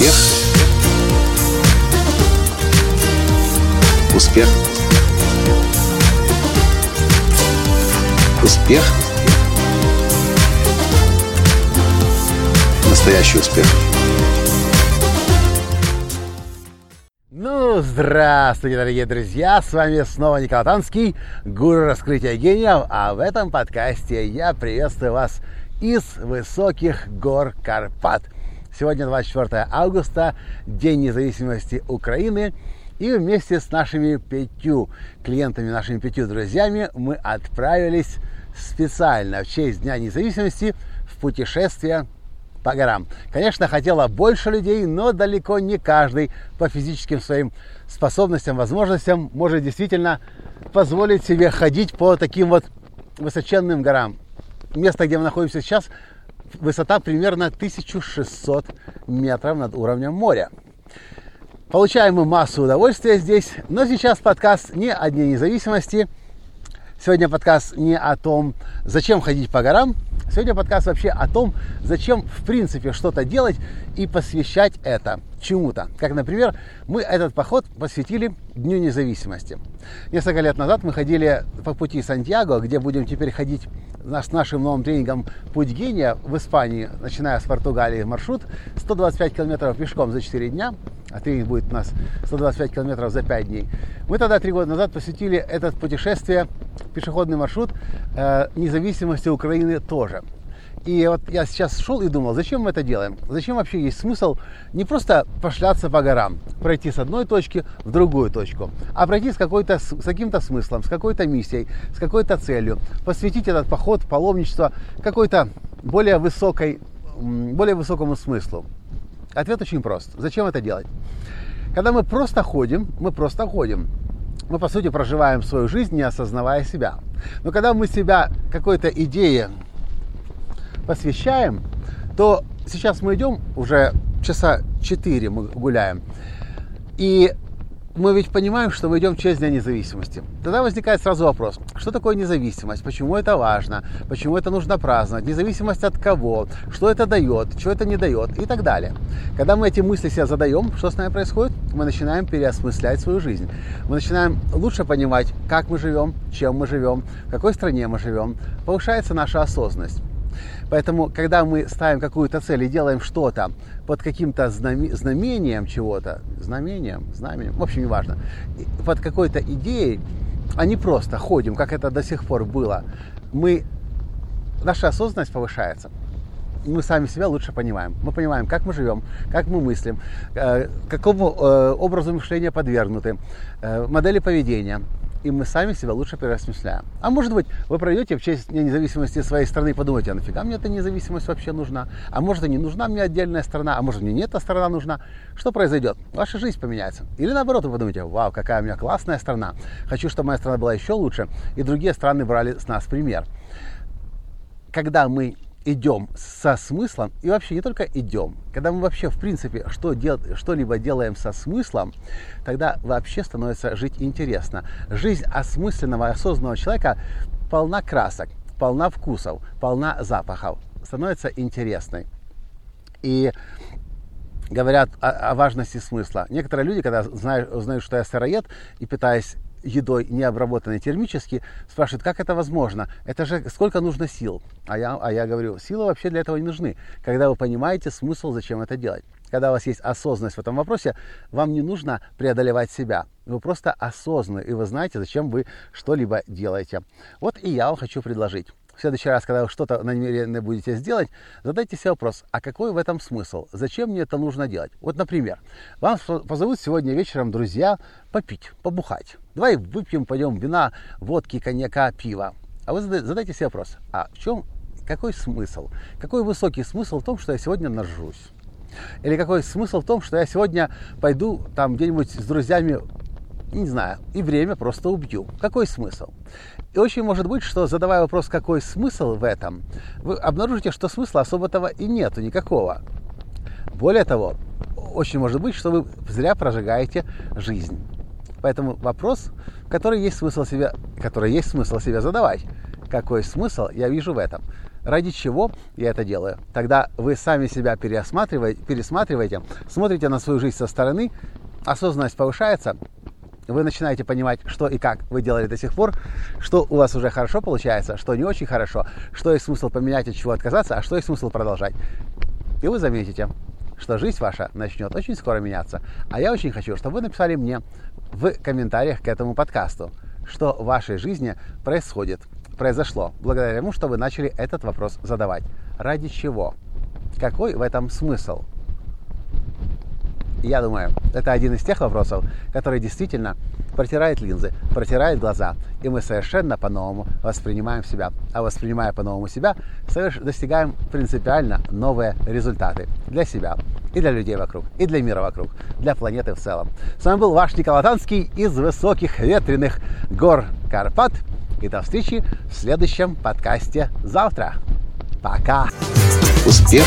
Успех. Успех. Успех. Настоящий успех. Ну, здравствуйте, дорогие друзья! С вами снова Николай Танский, гуру раскрытия гениев, а в этом подкасте я приветствую вас из высоких гор Карпат. Сегодня 24 августа, День независимости Украины, и вместе с нашими пятью клиентами, нашими пятью друзьями мы отправились специально в честь Дня независимости в путешествие по горам. Конечно, хотела больше людей, но далеко не каждый по физическим своим способностям, возможностям может действительно позволить себе ходить по таким вот высоченным горам. Место, где мы находимся сейчас, высота примерно 1600 метров над уровнем моря. Получаем мы массу удовольствия здесь, но сейчас подкаст не о Дне независимости. Сегодня подкаст не о том, зачем ходить по горам, Сегодня подкаст вообще о том, зачем в принципе что-то делать и посвящать это чему-то. Как, например, мы этот поход посвятили Дню независимости. Несколько лет назад мы ходили по пути Сантьяго, где будем теперь ходить с нашим новым тренингом «Путь гения» в Испании, начиная с Португалии маршрут 125 километров пешком за 4 дня, а тренинг будет у нас 125 километров за 5 дней. Мы тогда три года назад посвятили это путешествие, пешеходный маршрут э, независимости Украины тоже. И вот я сейчас шел и думал, зачем мы это делаем? Зачем вообще есть смысл не просто пошляться по горам, пройти с одной точки в другую точку, а пройти с, какой-то, с каким-то смыслом, с какой-то миссией, с какой-то целью, посвятить этот поход, паломничество какой-то более, высокой, более высокому смыслу. Ответ очень прост. Зачем это делать? Когда мы просто ходим, мы просто ходим. Мы, по сути, проживаем свою жизнь, не осознавая себя. Но когда мы себя какой-то идее посвящаем, то сейчас мы идем, уже часа 4 мы гуляем, и мы ведь понимаем, что мы идем через День независимости. Тогда возникает сразу вопрос, что такое независимость, почему это важно, почему это нужно праздновать, независимость от кого, что это дает, что это не дает и так далее. Когда мы эти мысли себе задаем, что с нами происходит? Мы начинаем переосмыслять свою жизнь. Мы начинаем лучше понимать, как мы живем, чем мы живем, в какой стране мы живем. Повышается наша осознанность. Поэтому, когда мы ставим какую-то цель и делаем что-то под каким-то знамением чего-то, знамением, знаменем, в общем, неважно, под какой-то идеей, а не просто ходим, как это до сих пор было, мы, наша осознанность повышается мы сами себя лучше понимаем. Мы понимаем, как мы живем, как мы мыслим, э, какому э, образу мышления подвергнуты, э, модели поведения и мы сами себя лучше переосмысляем. А может быть, вы пройдете в честь независимости своей страны и подумаете, а нафига мне эта независимость вообще нужна? А может, и не нужна мне отдельная страна, а может, мне не эта страна нужна? Что произойдет? Ваша жизнь поменяется. Или наоборот, вы подумаете, вау, какая у меня классная страна, хочу, чтобы моя страна была еще лучше, и другие страны брали с нас пример. Когда мы идем со смыслом, и вообще не только идем, когда мы вообще в принципе что дел, что-либо делаем со смыслом, тогда вообще становится жить интересно. Жизнь осмысленного, осознанного человека полна красок, полна вкусов, полна запахов, становится интересной. И говорят о, о важности смысла. Некоторые люди, когда знают, узнают, что я сыроед, и питаясь едой, не обработанной термически, спрашивают, как это возможно? Это же сколько нужно сил? А я, а я говорю, силы вообще для этого не нужны. Когда вы понимаете смысл, зачем это делать. Когда у вас есть осознанность в этом вопросе, вам не нужно преодолевать себя. Вы просто осознаны, и вы знаете, зачем вы что-либо делаете. Вот и я вам хочу предложить следующий раз, когда вы что-то намерены будете сделать, задайте себе вопрос, а какой в этом смысл? Зачем мне это нужно делать? Вот, например, вам позовут сегодня вечером друзья попить, побухать. Давай выпьем, пойдем вина, водки, коньяка, пива. А вы задайте себе вопрос, а в чем, какой смысл? Какой высокий смысл в том, что я сегодня нажрусь? Или какой смысл в том, что я сегодня пойду там где-нибудь с друзьями не знаю, и время просто убью. Какой смысл? И очень может быть, что задавая вопрос, какой смысл в этом, вы обнаружите, что смысла особо-того и нету никакого. Более того, очень может быть, что вы зря прожигаете жизнь. Поэтому вопрос, который есть смысл себе, который есть смысл себе задавать, какой смысл я вижу в этом, ради чего я это делаю. Тогда вы сами себя пересматриваете, пересматриваете смотрите на свою жизнь со стороны, осознанность повышается, вы начинаете понимать, что и как вы делали до сих пор, что у вас уже хорошо получается, что не очень хорошо, что есть смысл поменять, от чего отказаться, а что есть смысл продолжать. И вы заметите, что жизнь ваша начнет очень скоро меняться. А я очень хочу, чтобы вы написали мне в комментариях к этому подкасту, что в вашей жизни происходит, произошло, благодаря тому, что вы начали этот вопрос задавать. Ради чего? Какой в этом смысл? Я думаю, это один из тех вопросов, который действительно протирает линзы, протирает глаза, и мы совершенно по-новому воспринимаем себя. А воспринимая по-новому себя, достигаем принципиально новые результаты для себя и для людей вокруг, и для мира вокруг, для планеты в целом. С вами был ваш Николай Танский из высоких ветреных гор Карпат. И до встречи в следующем подкасте завтра. Пока! Успех!